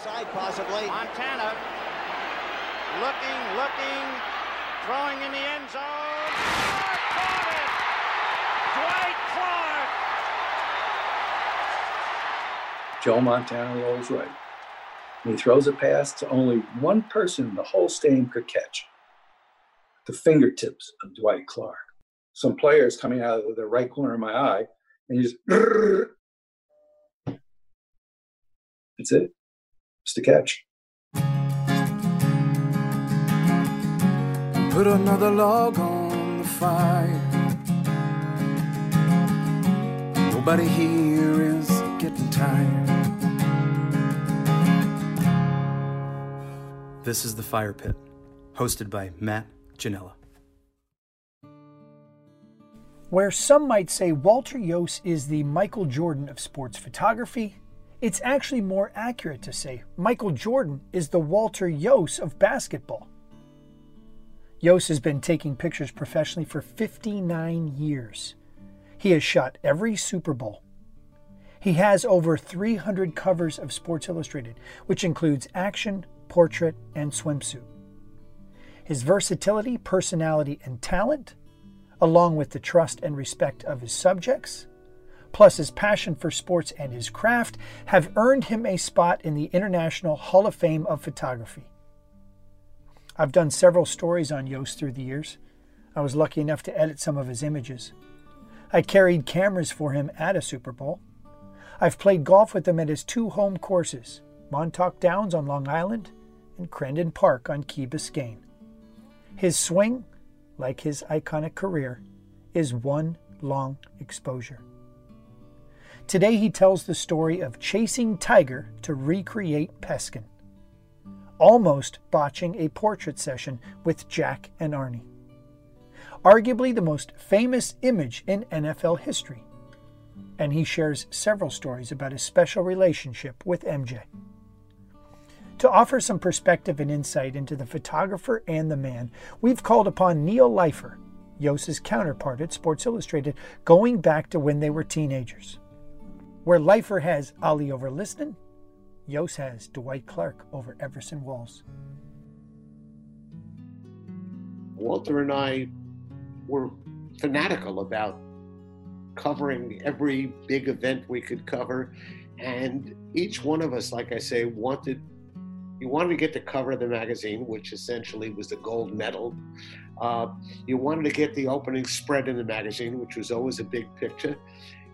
Outside, possibly. Montana looking, looking, throwing in the end zone. Clark caught it! Dwight Clark! Joe Montana rolls right. And he throws a pass to only one person in the whole stadium could catch the fingertips of Dwight Clark. Some players coming out of the right corner of my eye, and he just. That's it. It's the catch. Put another log on the fire. Nobody here is getting tired. This is The Fire Pit, hosted by Matt Ginella. Where some might say Walter Iooss is the Michael Jordan of sports photography, it's actually more accurate to say Michael Jordan is the Walter Iooss of basketball. Iooss has been taking pictures professionally for 59 years. He has shot every Super Bowl. He has over 300 covers of Sports Illustrated, which includes action, portrait, and swimsuit. His versatility, personality, and talent, along with the trust and respect of his subjects, plus his passion for sports and his craft, have earned him a spot in the International Hall of Fame of Photography. I've done several stories on Iooss through the years. I was lucky enough to edit some of his images. I carried cameras for him at a Super Bowl. I've played golf with him at his two home courses, Montauk Downs on Long Island and Crandon Park on Key Biscayne. His swing, like his iconic career, is one long exposure. Today he tells the story of chasing Tiger to recreate Peskin, almost botching a portrait session with Jack and Arnie. Arguably the most famous image in NFL history. And he shares several stories about his special relationship with MJ. To offer some perspective and insight into the photographer and the man, we've called upon Neil Leifer, Iooss's counterpart at Sports Illustrated, going back to when they were teenagers. Where Leifer has Ali over Liston, Iooss has Dwight Clark over Everson Walls. Walter and I were fanatical about covering every big event we could cover. And each one of us, like I say, wanted you wanted to get the cover of the magazine, which essentially was the gold medal. Uh, you wanted to get the opening spread in the magazine, which was always a big picture.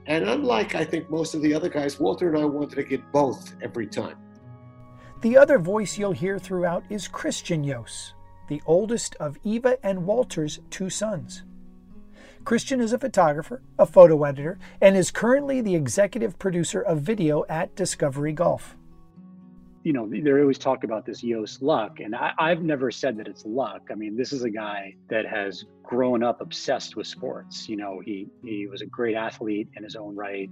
And unlike, I think, most of the other guys, Walter and I wanted to get both every time. The other voice you'll hear throughout is Christian Iooss, the oldest of Eva and Walter's two sons. Christian is a photographer, a photo editor, and is currently the executive producer of video at Discovery Golf you know, they always talk about this Iooss luck, and I, have never said that it's luck. I mean, this is a guy that has grown up obsessed with sports. You know, he he was a great athlete in his own right,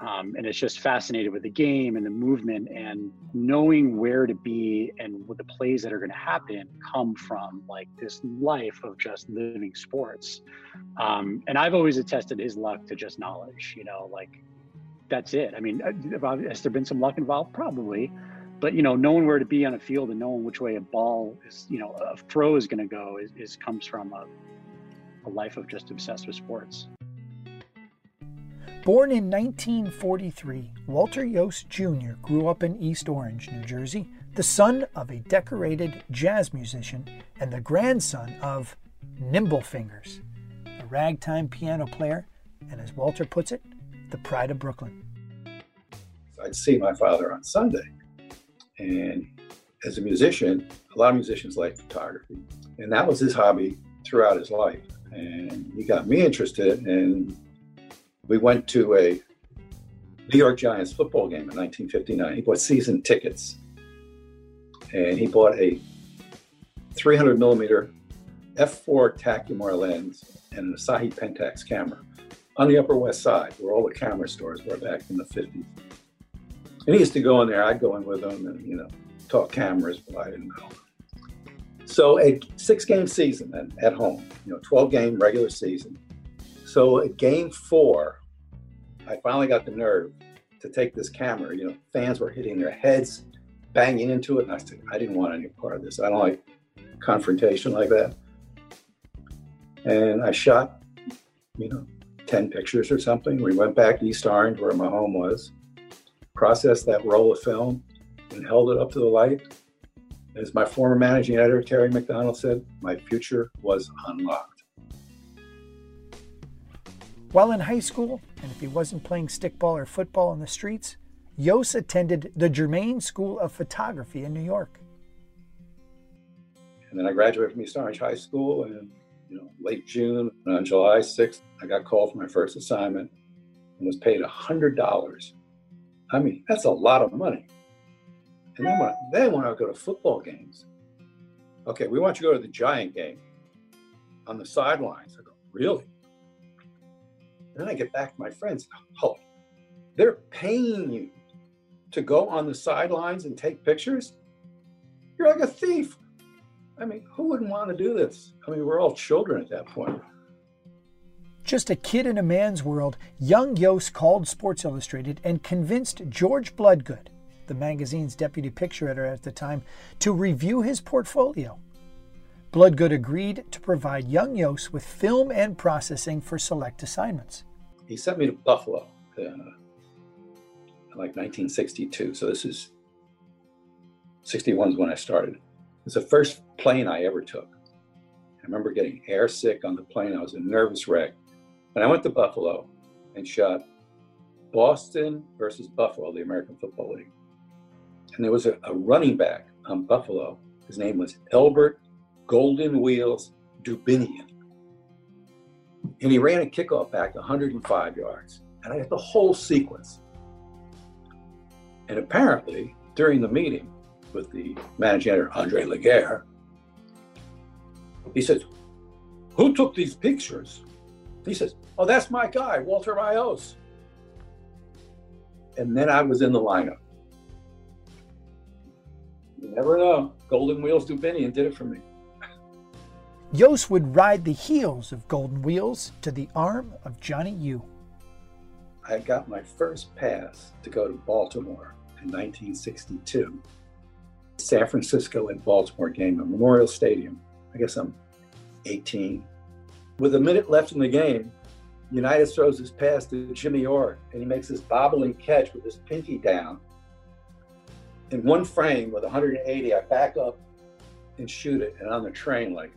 um, and it's just fascinated with the game and the movement and knowing where to be and what the plays that are going to happen come from like this life of just living sports. Um, and I've always attested his luck to just knowledge. You know, like that's it. I mean, uh, has there been some luck involved? Probably but you know knowing where to be on a field and knowing which way a ball is you know a throw is going to go is, is, comes from a, a life of just obsessed with sports. Born in 1943 walter iooss jr grew up in east orange new jersey the son of a decorated jazz musician and the grandson of nimble fingers a ragtime piano player and as walter puts it the pride of brooklyn. I'd see my father on sunday and as a musician, a lot of musicians like photography. And that was his hobby throughout his life. And he got me interested. And we went to a New York Giants football game in 1959. He bought season tickets. And he bought a 300 millimeter f4 Takumar lens and an Asahi Pentax camera on the Upper West Side, where all the camera stores were back in the 50s. And he used to go in there. I'd go in with him and, you know, talk cameras, but I didn't know. So a six game season at home, you know, 12 game regular season. So at game four, I finally got the nerve to take this camera. You know, fans were hitting their heads banging into it. And I said, I didn't want any part of this. I don't like confrontation like that. And I shot, you know, 10 pictures or something. We went back to East Orange, where my home was, processed that roll of film, and held it up to the light. As my former managing editor, Terry McDonell, said, my future was unlocked. While in high school, and if he wasn't playing stickball or football in the streets, Iooss attended the Germain School of Photography in New York. And then I graduated from East Orange High School in you know, late June. And on July 6th, I got called for my first assignment and was paid $100. I mean, that's a lot of money. And then when, then when I go to football games, okay, we want you to go to the Giant game on the sidelines. I go, really? Then I get back to my friends. Oh, they're paying you to go on the sidelines and take pictures? You're like a thief. I mean, who wouldn't want to do this? I mean, we're all children at that point. Just a kid in a man's world, young Iooss called Sports Illustrated and convinced George Bloodgood, the magazine's deputy picture editor at the time, to review his portfolio. Bloodgood agreed to provide young Iooss with film and processing for select assignments. He sent me to Buffalo uh, like 1962. So this is 61 is when I started. It was the first plane I ever took. I remember getting air sick on the plane. I was a nervous wreck. And I went to Buffalo and shot Boston versus Buffalo, the American Football League. And there was a, a running back on Buffalo. His name was Elbert Golden Wheels Dubenion. And he ran a kickoff back 105 yards. And I got the whole sequence. And apparently, during the meeting with the managing editor, Andre Laguerre, he says, Who took these pictures? He says, Oh, that's my guy, Walter Rios. And then I was in the lineup. You never know. Golden Wheels Dubenion did it for me. Iooss would ride the heels of Golden Wheels to the arm of Johnny U. I got my first pass to go to Baltimore in 1962. San Francisco and Baltimore game at Memorial Stadium. I guess I'm 18. With a minute left in the game, Unitas throws his pass to Jimmy Orr, and he makes this bobbling catch with his pinky down. In one frame with 180, I back up and shoot it, and on the train, like,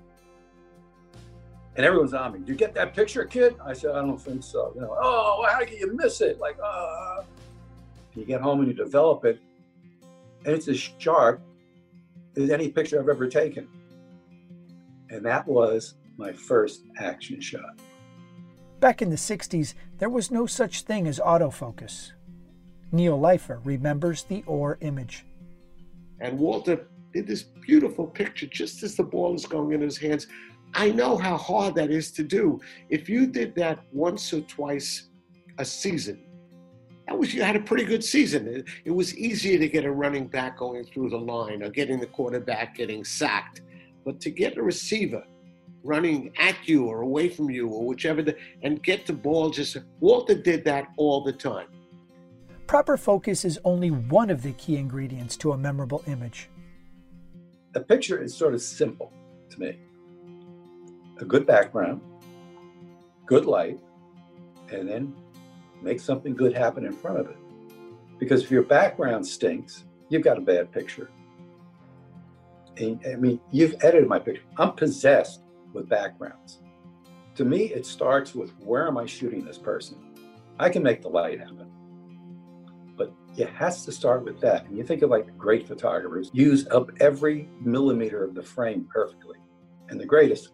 and everyone's on me. Do you get that picture, kid? I said, I don't think so. You know, oh, how can you miss it? Like, uh, you get home and you develop it, and it's as sharp as any picture I've ever taken. And that was my first action shot. Back in the 60s, there was no such thing as autofocus. Neil Leifer remembers the Orr image. And Walter did this beautiful picture just as the ball is going in his hands. I know how hard that is to do. If you did that once or twice a season, that was you had a pretty good season. It, it, was easier to get a running back going through the line or getting the quarterback getting sacked, but to get a receiver running at you or away from you or whichever, the, and get the ball just Walter did that all the time. Proper focus is only one of the key ingredients to a memorable image. The picture is sort of simple to me. A good background, good light, and then make something good happen in front of it. Because if your background stinks, you've got a bad picture. And, I mean, you've edited my picture. I'm possessed with backgrounds. To me, it starts with where am I shooting this person? I can make the light happen. But it has to start with that. And you think of like great photographers, use up every millimeter of the frame perfectly. And the greatest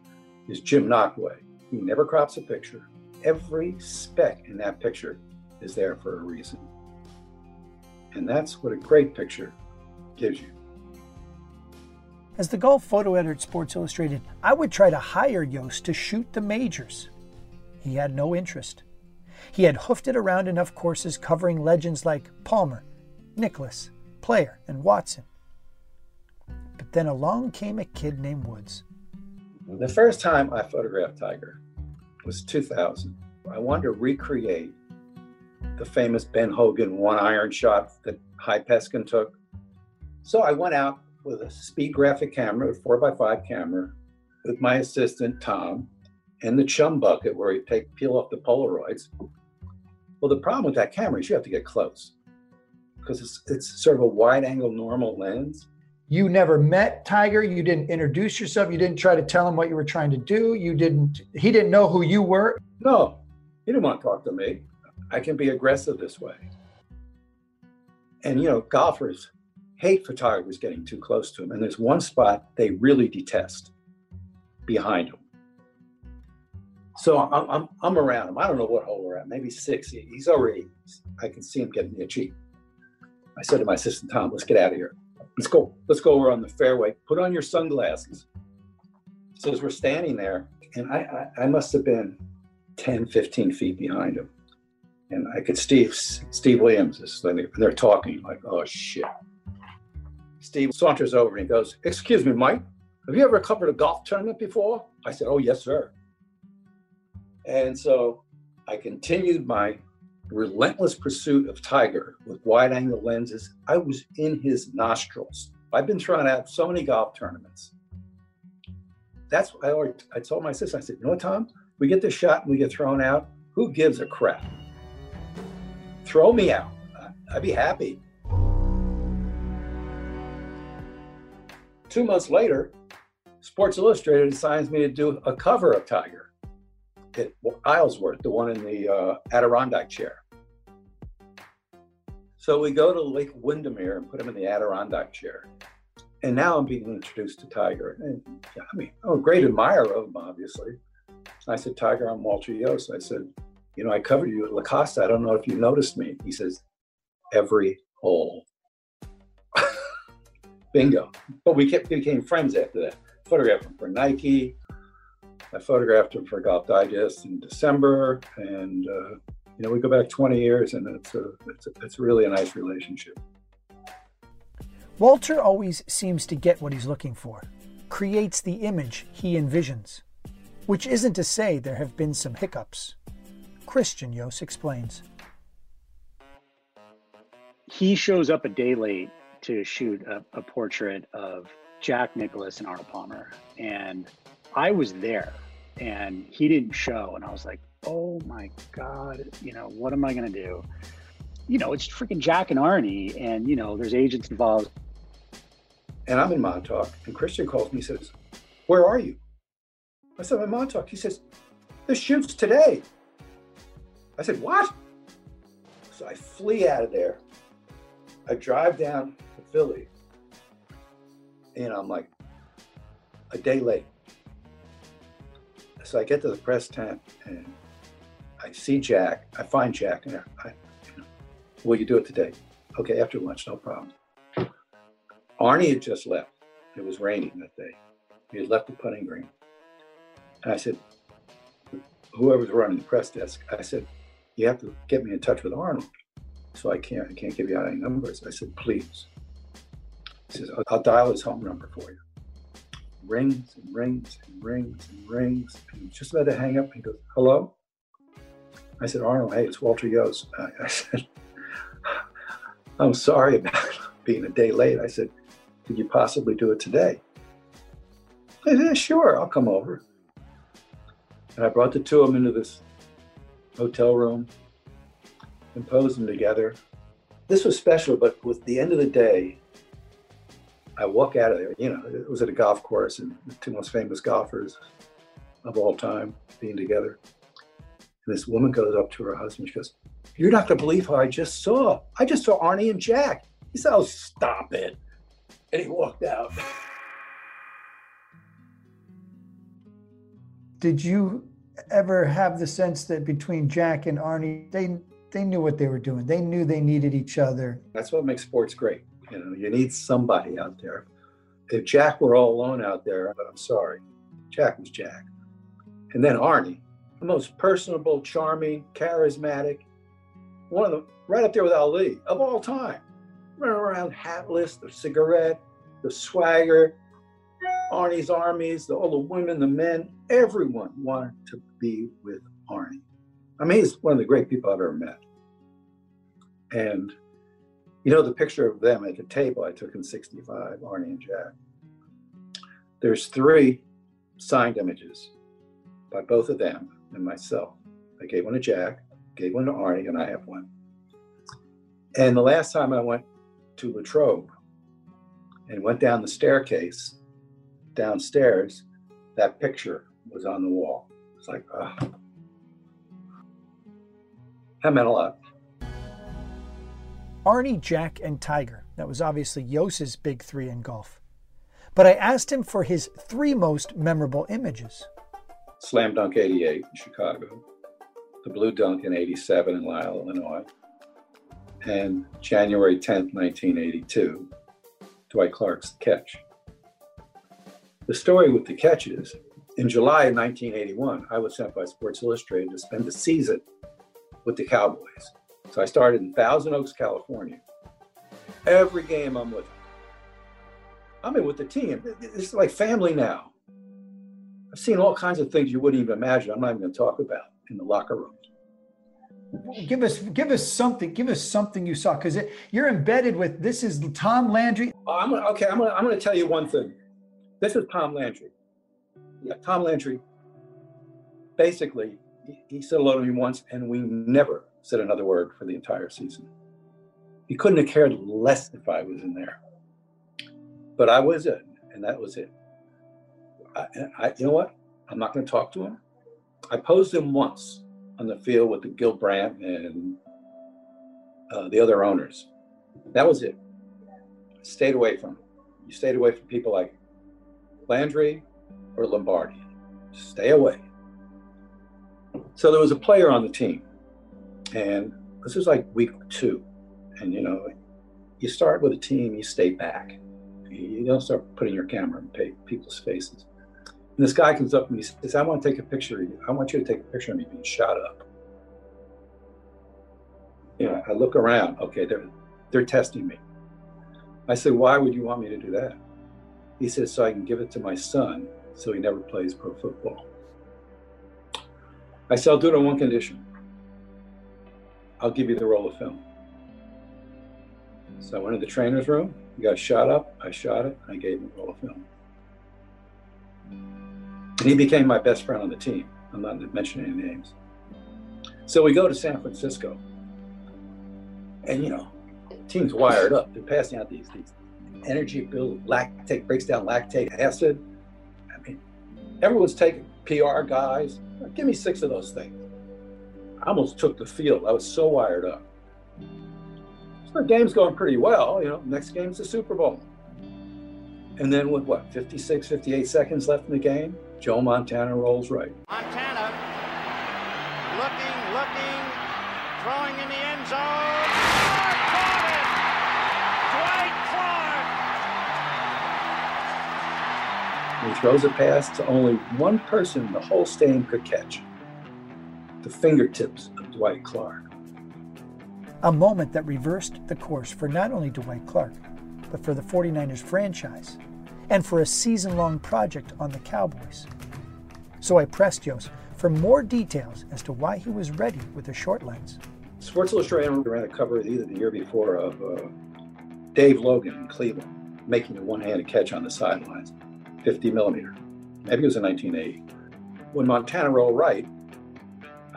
is Jim Nachtwey. He never crops a picture. Every speck in that picture is there for a reason. And that's what a great picture gives you. As the golf photo editor at Sports Illustrated, I would try to hire Iooss to shoot the majors. He had no interest. He had hoofed it around enough courses covering legends like Palmer, Nicklaus, Player, and Watson. But then along came a kid named Woods. The first time I photographed Tiger was 2000. I wanted to recreate the famous Ben Hogan one iron shot that Hy Peskin took So I went out with a speed graphic camera, a four by five camera, with my assistant Tom, and the chum bucket where you take peel off the Polaroids. Well, the problem with that camera is you have to get close because it's it's sort of a wide angle normal lens. You never met Tiger. You didn't introduce yourself. You didn't try to tell him what you were trying to do. You didn't. He didn't know who you were. No, he didn't want to talk to me. I can be aggressive this way. And you know, golfers hate photographers getting too close to them. And there's one spot they really detest behind them. So I'm, I'm, I'm around him. I don't know what hole we're at, maybe six. He's already, I can see him getting itchy. I said to my assistant, Tom, let's get out of here. Let's go. Let's go over on the fairway. Put on your sunglasses. So as we're standing there, and I, I, I must have been 10, 15 feet behind him. And I could Steve Steve Williams is they're talking like, oh shit. Steve saunters over and he goes, Excuse me, Mike, have you ever covered a golf tournament before? I said, Oh, yes, sir. And so I continued my relentless pursuit of Tiger with wide angle lenses. I was in his nostrils. I've been thrown out so many golf tournaments. That's I, I told my sister, I said, You know what, Tom? We get this shot and we get thrown out. Who gives a crap? Throw me out. I'd be happy. Two months later, Sports Illustrated assigns me to do a cover of Tiger at Isleworth, the one in the uh, Adirondack chair. So we go to Lake Windermere and put him in the Adirondack chair. And now I'm being introduced to Tiger. And I mean, I'm a great admirer of him, obviously. I said, Tiger, I'm Walter Iooss. I said, you know, I covered you at La Costa. I don't know if you noticed me. He says, every hole. Bingo. But we kept, became friends after that. Photographed him for Nike. I photographed him for Golf Digest in December, and uh, you know we go back 20 years, and it's a, it's, a, it's really a nice relationship. Walter always seems to get what he's looking for, creates the image he envisions, which isn't to say there have been some hiccups. Christian Iooss explains. He shows up a day late to shoot a, a portrait of Jack Nicklaus and Arnold Palmer. And I was there and he didn't show. And I was like, oh my God, you know, what am I going to do? You know, it's freaking Jack and Arnie, and, you know, there's agents involved. And I'm in Montauk, and Christian calls me and says, Where are you? I said, I'm in Montauk. He says, The shoot's today. I said, What? So I flee out of there. I drive down Philly. And I'm like a day late. So I get to the press tent and I see Jack. I find Jack there. I, you know, will you do it today? Okay, after lunch, no problem. Arnie had just left. It was raining that day. He had left the putting green. And I said, whoever's running the press desk, I said, you have to get me in touch with Arnold. So I can't, I can't give you out any numbers. I said, please. He says, I'll, dial his home number for you. Rings and rings and rings and rings. And he's just about to hang up. He goes, hello? I said, Arnold, hey, it's Walter Iooss. I, said, I'm sorry about being a day late. I said, could you possibly do it today? I said, sure, I'll come over. And I brought the two of them into this hotel room and posed them together. This was special, but with the end of the day, I walk out of there. You know, it was at a golf course, and the two most famous golfers of all time being together. And this woman goes up to her husband. She goes, "You're not going to believe how I just saw. I just saw Arnie and Jack." He said, "Oh, stop it!" And he walked out. Did you ever have the sense that between Jack and Arnie, they they knew what they were doing. They knew they needed each other. That's what makes sports great. You know, you need somebody out there. If Jack were all alone out there, but I'm sorry, Jack was Jack. And then Arnie, the most personable, charming, charismatic, one of them, right up there with Ali of all time. Running around hatless, the cigarette, the swagger, Arnie's armies, the, all the women, the men, everyone wanted to be with Arnie. I mean, he's one of the great people I've ever met. And You know, the picture of them at the table I took in 65, Arnie and Jack. There's three signed images by both of them and myself. I gave one to Jack, gave one to Arnie, and I have one. And the last time I went to Latrobe and went down the staircase downstairs, that picture was on the wall. It's like, ah. That meant a lot. Arnie, Jack, and Tiger. That was obviously Iooss's big three in golf. But I asked him for his three most memorable images. Slam Dunk 88 in Chicago, the Blue Dunk in 87 in Lisle, Illinois, and January 10th, 1982, Dwight Clark's catch. The story with the catch is in July of 1981, I was sent by Sports Illustrated to spend a season with the Cowboys. So I started in Thousand Oaks, California. Every game I'm with them. I'm in with the team. It's like family now. I've seen all kinds of things you wouldn't even imagine. I'm not even going to talk about in the locker room. Give us, give us something. Give us something you saw because you're embedded with. This is Tom Landry. I'm gonna, okay. I'm going I'm to tell you one thing. This is Tom Landry. Yeah, Tom Landry. Basically, he, he said hello to me once, and we never said another word for the entire season. He couldn't have cared less if I was in there. But I was in, and that was it. I, I, you know what? I'm not going to talk to him. I posed him once on the field with the Gil Brandt and uh, the other owners. That was it. stayed away from him. You stayed away from people like Landry or Lombardi. Stay away. So there was a player on the team and this was like week two. And you know, you start with a team, you stay back. You don't start putting your camera in people's faces. And this guy comes up and he says, I want to take a picture of you. I want you to take a picture of me being shot up. You know, I look around, okay, they're they're testing me. I said, Why would you want me to do that? He says, So I can give it to my son so he never plays pro football. I said, I'll do it on one condition. I'll give you the roll of film. So I went to the trainer's room, got shot up, I shot it, I gave him a roll of film. And he became my best friend on the team. I'm not mentioning any names. So we go to San Francisco. And you know, team's wired up. They're passing out these, these energy build lactate, breaks down lactate acid. I mean, everyone's taking PR guys. Give me six of those things. I almost took the field. I was so wired up. So the game's going pretty well. You know, next game's the Super Bowl. And then with what, 56, 58 seconds left in the game, Joe Montana rolls right. Montana looking, looking, throwing in the end zone. Dwight Clark. He throws a pass to only one person the whole stadium could catch the fingertips of Dwight Clark. A moment that reversed the course for not only Dwight Clark, but for the 49ers franchise and for a season long project on the Cowboys. So I pressed Iooss for more details as to why he was ready with a short lens. Sports Illustrated ran a cover either the year before of uh, Dave Logan in Cleveland making a one handed catch on the sidelines, 50 millimeter. Maybe it was in 1980. When Montana rolled right,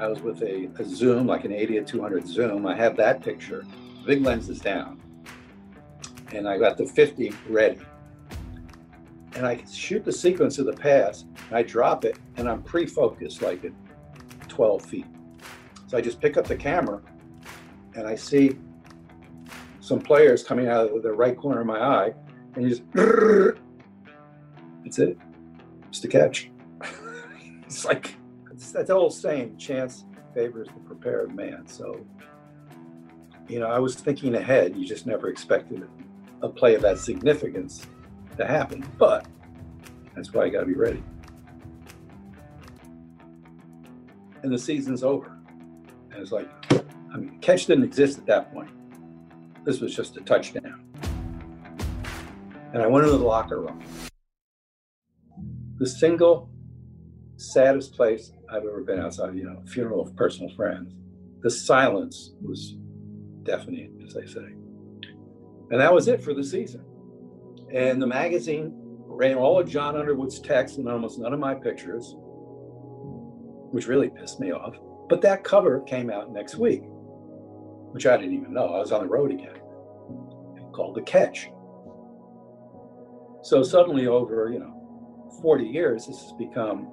I was with a, a zoom, like an 80 to 200 zoom. I have that picture, big lenses down. And I got the 50 ready. And I shoot the sequence of the pass, and I drop it, and I'm pre focused like at 12 feet. So I just pick up the camera and I see some players coming out of the right corner of my eye, and you just, that's it. It's the catch. it's like, it's that old saying, chance favors the prepared man. So, you know, I was thinking ahead. You just never expected a play of that significance to happen. But that's why you got to be ready. And the season's over. And it's like, I mean, catch didn't exist at that point. This was just a touchdown. And I went into the locker room. The single saddest place I've ever been outside, you know, funeral of personal friends. The silence was deafening, as they say. And that was it for the season. And the magazine ran all of John Underwood's text and almost none of my pictures, which really pissed me off. But that cover came out next week, which I didn't even know. I was on the road again, called The Catch. So suddenly, over, you know, 40 years, this has become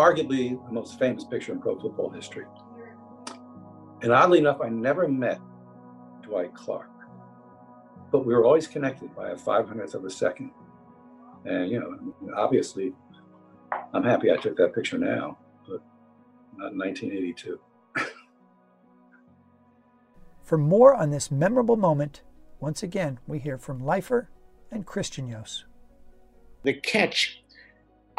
arguably the most famous picture in pro football history. And oddly enough, I never met Dwight Clark, but we were always connected by a 500th of a second. And, you know, obviously, I'm happy I took that picture now, but not in 1982. For more on this memorable moment, once again, we hear from Leifer and Christian Iooss. The catch,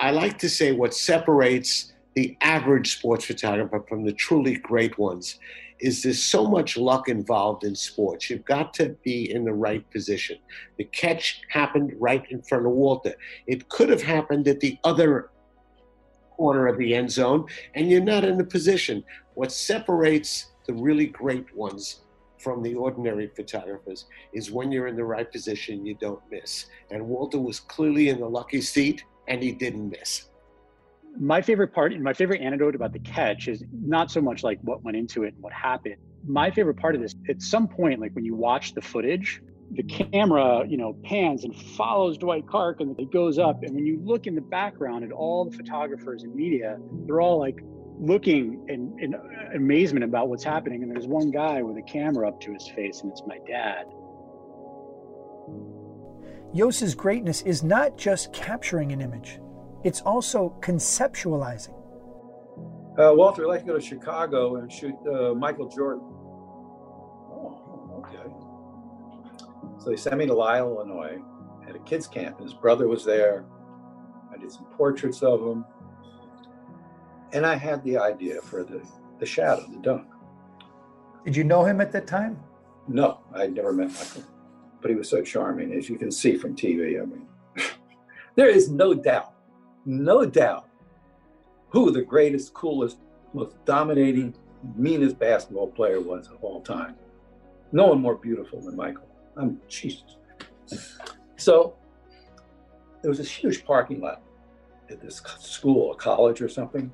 I like to say what separates the average sports photographer from the truly great ones is there's so much luck involved in sports. You've got to be in the right position. The catch happened right in front of Walter. It could have happened at the other corner of the end zone, and you're not in the position. What separates the really great ones from the ordinary photographers is when you're in the right position, you don't miss. And Walter was clearly in the lucky seat, and he didn't miss my favorite part and my favorite anecdote about the catch is not so much like what went into it and what happened. My favorite part of this, at some point, like when you watch the footage, the camera, you know, pans and follows Dwight Clark and it goes up. And when you look in the background at all the photographers and media, they're all like looking in, in amazement about what's happening. And there's one guy with a camera up to his face, and it's my dad. Iooss's greatness is not just capturing an image, it's also conceptualizing. Uh, Walter, I'd like to go to Chicago and shoot uh, Michael Jordan. Oh, okay. So they sent me to Lisle, Illinois, at a kids' camp. His brother was there. I did some portraits of him. And I had the idea for the, the shadow, the dunk. Did you know him at that time? No, I'd never met Michael. But he was so charming, as you can see from TV. I mean, there is no doubt no doubt who the greatest, coolest, most dominating, meanest basketball player was of all time. No one more beautiful than Michael. I'm Jesus. So there was this huge parking lot at this school, a college or something.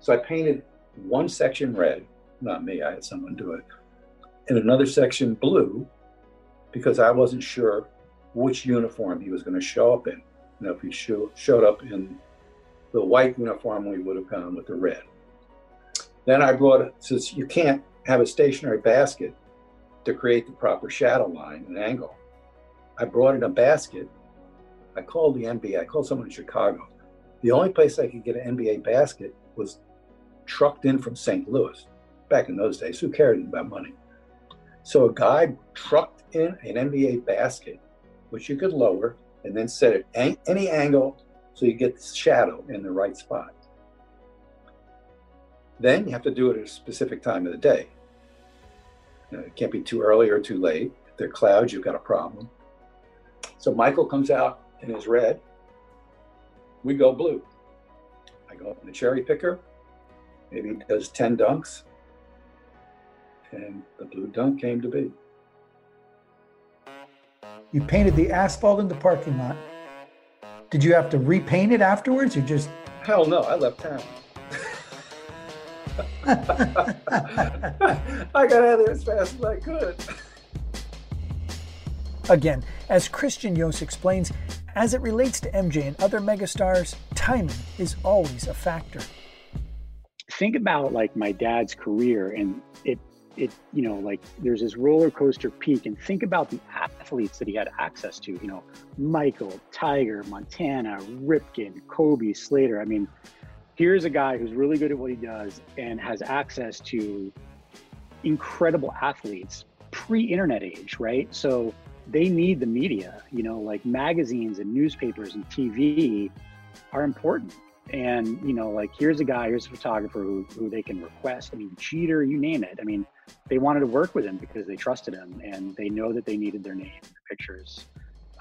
So I painted one section red, not me, I had someone do it, and another section blue because I wasn't sure which uniform he was going to show up in. You know, if he show, showed up in the white uniform, we would have gone with the red. Then I brought, since you can't have a stationary basket to create the proper shadow line and angle, I brought in a basket. I called the NBA, I called someone in Chicago. The only place I could get an NBA basket was trucked in from St. Louis. Back in those days, who cared about money? So a guy trucked in an NBA basket, which you could lower and then set at any angle so you get the shadow in the right spot. Then you have to do it at a specific time of the day. It can't be too early or too late. If there are clouds, you've got a problem. So Michael comes out in his red. We go blue. I go up in the cherry picker. Maybe does 10 dunks. And the blue dunk came to be. You painted the asphalt in the parking lot. Did you have to repaint it afterwards or just? Hell no, I left town. I got out of there as fast as I could. Again, as Christian Iooss explains, as it relates to MJ and other megastars, timing is always a factor. Think about like my dad's career and it you know like there's this roller coaster peak and think about the athletes that he had access to you know michael tiger montana ripken kobe slater. I mean here's a guy who's really good at what he does and has access to incredible athletes pre-internet age right? So they need the media you know like magazines and newspapers and tv are important. And you know like here's a guy here's a photographer who, who they can request. I mean Jeter you name it. I mean they wanted to work with him because they trusted him and they know that they needed their name their pictures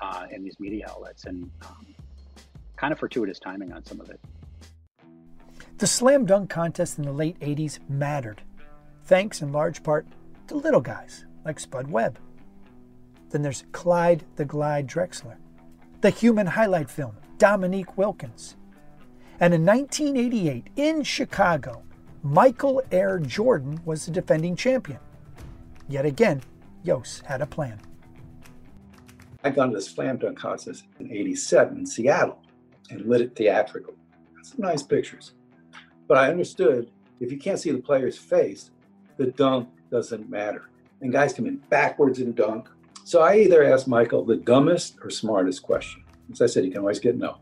uh, in these media outlets. And um, kind of fortuitous timing on some of it. The slam dunk contest in the late 80s mattered thanks in large part to little guys like spud webb. Then there's Clyde the Glide Drexler, the human highlight film, Dominique Wilkins. And in 1988, in Chicago, Michael Air Jordan was the defending champion. Yet again, Iooss had a plan. I'd gone to the slam dunk contest in 87 in Seattle and lit it theatrical. Some nice pictures. But I understood if you can't see the player's face, the dunk doesn't matter. And guys come in backwards and dunk. So I either asked Michael the dumbest or smartest question. As I said, you can always get no.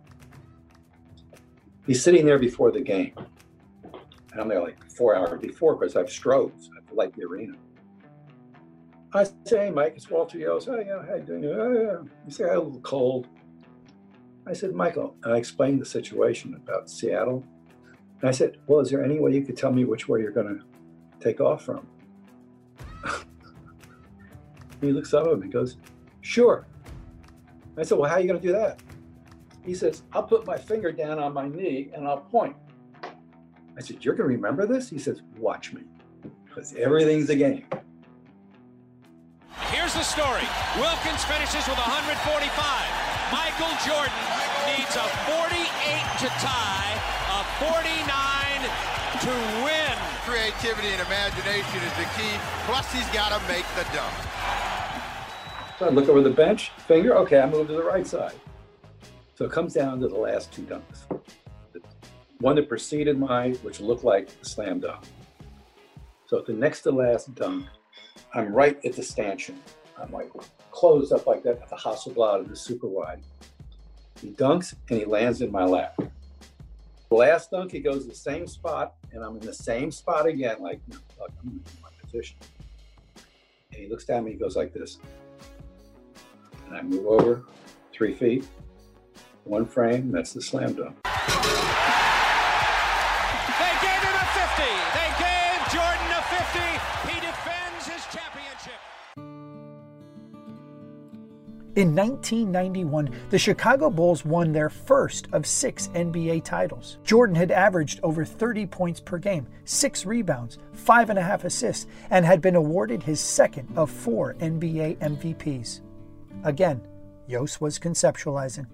He's sitting there before the game. And I'm there like four hours before because I have strobes. I light the arena. I say, Mike, it's Walter Iooss. Oh, yeah, how you doing? Oh, yeah. You say, I'm a little cold. I said, Michael, I explained the situation about Seattle. And I said, well, is there any way you could tell me which way you're going to take off from? he looks up at me and goes, sure. I said, well, how are you going to do that? He says, I'll put my finger down on my knee and I'll point. I said, you're going to remember this? He says, watch me, because everything's a game. Here's the story. Wilkins finishes with 145. Michael Jordan needs a 48 to tie, a 49 to win. Creativity and imagination is the key. Plus, he's got to make the dunk. So I look over the bench, finger, okay, I move to the right side. So it comes down to the last two dunks. One that preceded mine, which looked like a slam dunk. So at the next to last dunk, I'm right at the stanchion. I'm like closed up like that at the Hasselblad of the super wide. He dunks and he lands in my lap. Last dunk, he goes the same spot, and I'm in the same spot again, like, like I'm in my position. And he looks down at me, he goes like this. And I move over three feet, one frame, that's the slam dunk. They gave Jordan a 50. He defends his championship. In 1991, the Chicago Bulls won their first of six NBA titles. Jordan had averaged over 30 points per game, six rebounds, five and a half assists, and had been awarded his second of four NBA MVPs. Again, Iooss was conceptualizing.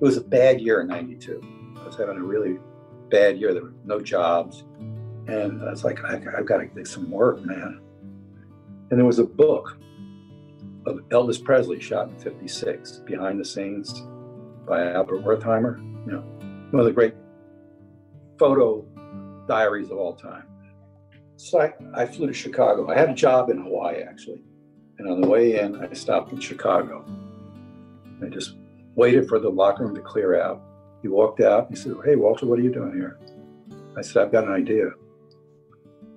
It was a bad year in 92. I was having a really bad year. There were no jobs. And I was like, I, I've got to get some work, man. And there was a book of Elvis Presley shot in 56, Behind the Scenes by Albert Wertheimer. You know, one of the great photo diaries of all time. So I, I flew to Chicago. I had a job in Hawaii, actually. And on the way in, I stopped in Chicago. I just waited for the locker room to clear out. He walked out. He said, Hey, Walter, what are you doing here? I said, I've got an idea.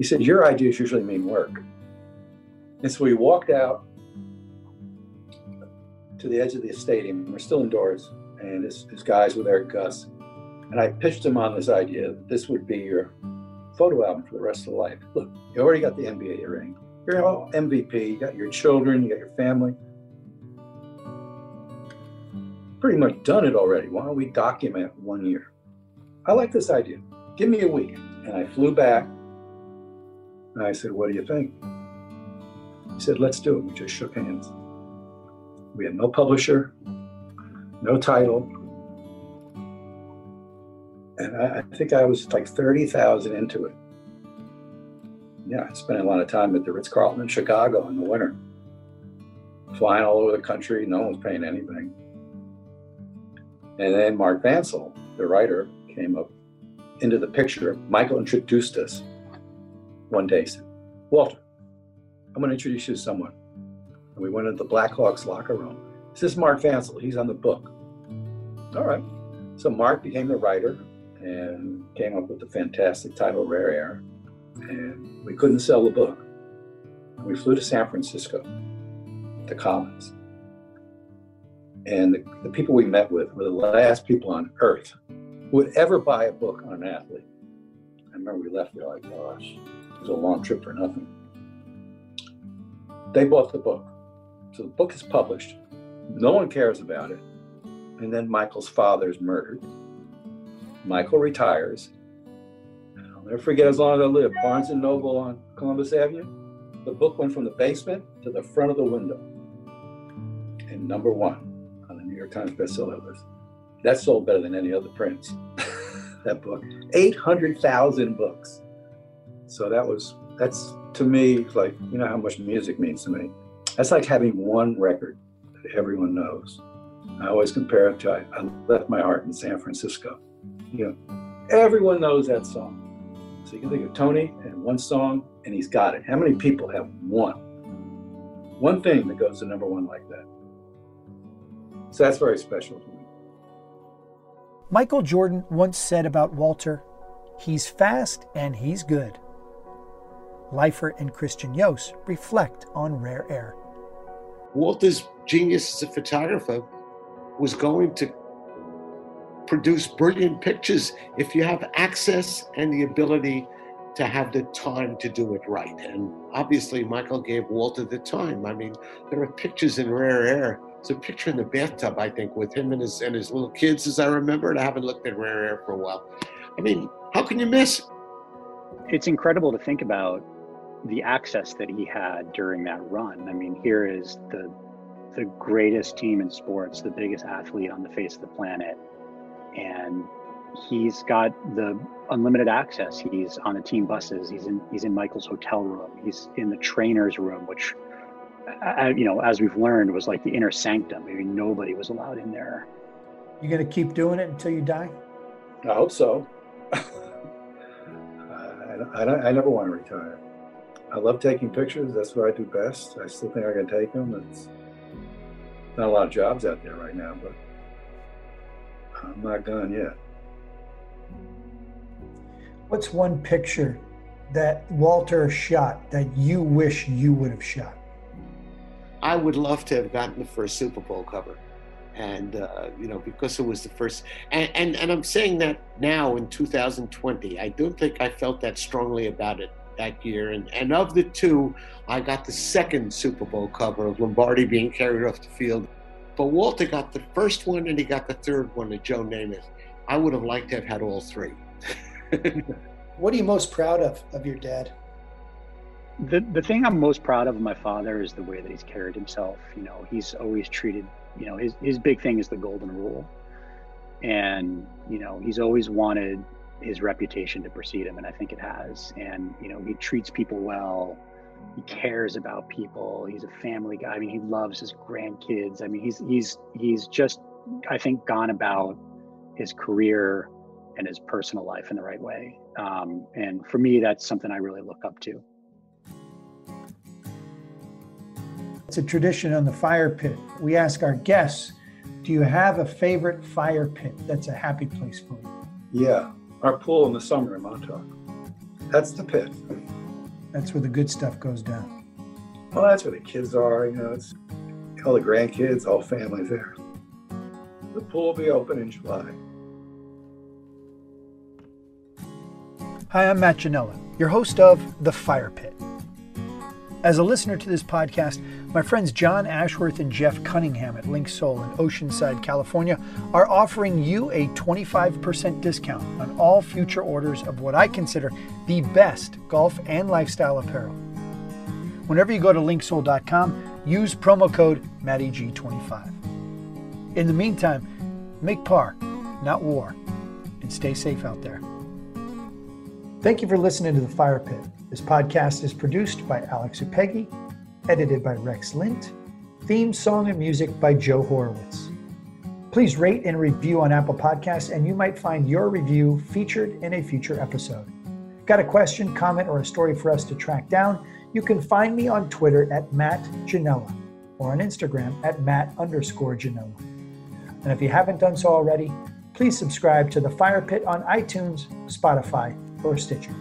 He said, Your ideas usually mean work. And so we walked out to the edge of the stadium. We're still indoors, and his, guys were there, Gus. And I pitched him on this idea that this would be your photo album for the rest of life. Look, you already got the NBA ring. You're all MVP. You got your children. You got your family. Pretty much done it already. Why don't we document one year? I like this idea. Give me a week. And I flew back. And I said, What do you think? He said, Let's do it. We just shook hands. We had no publisher, no title. And I, I think I was like 30,000 into it. Yeah, I spent a lot of time at the Ritz Carlton in Chicago in the winter, flying all over the country. No one was paying anything. And then Mark Vancil, the writer, came up into the picture. Michael introduced us one day. Said, Walter, I'm going to introduce you to someone. And we went into the Blackhawks locker room. This is Mark Vancil. He's on the book. All right. So Mark became the writer and came up with the fantastic title Rare Air. And we couldn't sell the book. We flew to San Francisco, the Commons. And the, the people we met with were the last people on earth who would ever buy a book on an athlete. I remember we left there like, gosh, was a long trip for nothing. They bought the book. So the book is published. No one cares about it. And then Michael's father is murdered. Michael retires. I'll never forget as long as I live. Barnes and Noble on Columbus Avenue. The book went from the basement to the front of the window. and number one on the New York Times bestseller list. That sold better than any other prints. that book, 800,000 books. So that was, that's to me, like, you know how much music means to me. That's like having one record that everyone knows. I always compare it to I, I Left My Heart in San Francisco. You know, everyone knows that song. So you can think of Tony and one song, and he's got it. How many people have one? One thing that goes to number one like that. So that's very special to me. Michael Jordan once said about Walter, he's fast and he's good. Leifer and Christian Iooss reflect on Rare Air. Walter's genius as a photographer was going to produce brilliant pictures if you have access and the ability to have the time to do it right. And obviously, Michael gave Walter the time. I mean, there are pictures in Rare Air. It's a picture in the bathtub, I think, with him and his and his little kids, as I remember. And I haven't looked at Rare Air for a while. I mean, how can you miss? It's incredible to think about the access that he had during that run. I mean, here is the the greatest team in sports, the biggest athlete on the face of the planet, and he's got the unlimited access. He's on the team buses. He's in he's in Michael's hotel room. He's in the trainer's room, which, you know, as we've learned, was like the inner sanctum. Maybe nobody was allowed in there. You gonna keep doing it until you die? I hope so. I, I, I never want to retire. I love taking pictures. That's what I do best. I still think I can take them. It's not a lot of jobs out there right now, but I'm not done yet. What's one picture that Walter shot that you wish you would have shot? I would love to have gotten the first Super Bowl cover. And, uh, you know, because it was the first, and, and, and I'm saying that now in 2020. I don't think I felt that strongly about it that year. And, and of the two, I got the second Super Bowl cover of Lombardi being carried off the field. But Walter got the first one and he got the third one of Joe Namath. I would have liked to have had all three. what are you most proud of of your dad? The the thing I'm most proud of my father is the way that he's carried himself. You know, he's always treated. You know, his his big thing is the golden rule, and you know he's always wanted his reputation to precede him, and I think it has. And you know, he treats people well. He cares about people. He's a family guy. I mean, he loves his grandkids. I mean, he's he's he's just I think gone about his career and his personal life in the right way. Um, and for me, that's something I really look up to. It's a tradition on the fire pit. We ask our guests, do you have a favorite fire pit that's a happy place for you? Yeah, our pool in the summer in Montauk. That's the pit. That's where the good stuff goes down. Well, that's where the kids are. You know, it's all the grandkids, all families there. The pool will be open in July. Hi, I'm Matt Ginella, your host of The Fire Pit. As a listener to this podcast, my friends John Ashworth and Jeff Cunningham at Linksoul in Oceanside, California, are offering you a 25% discount on all future orders of what I consider the best golf and lifestyle apparel. Whenever you go to linksoul.com, use promo code MattyG25. In the meantime, make par, not war, and stay safe out there. Thank you for listening to The Fire Pit. This podcast is produced by Alex Upegui, edited by Rex Lint, theme song and music by Joe Horowitz. Please rate and review on Apple Podcasts, and you might find your review featured in a future episode. Got a question, comment, or a story for us to track down? You can find me on Twitter at Matt Ginella or on Instagram at Matt underscore Ginella. And if you haven't done so already, please subscribe to The Fire Pit on iTunes, Spotify, or Stitcher.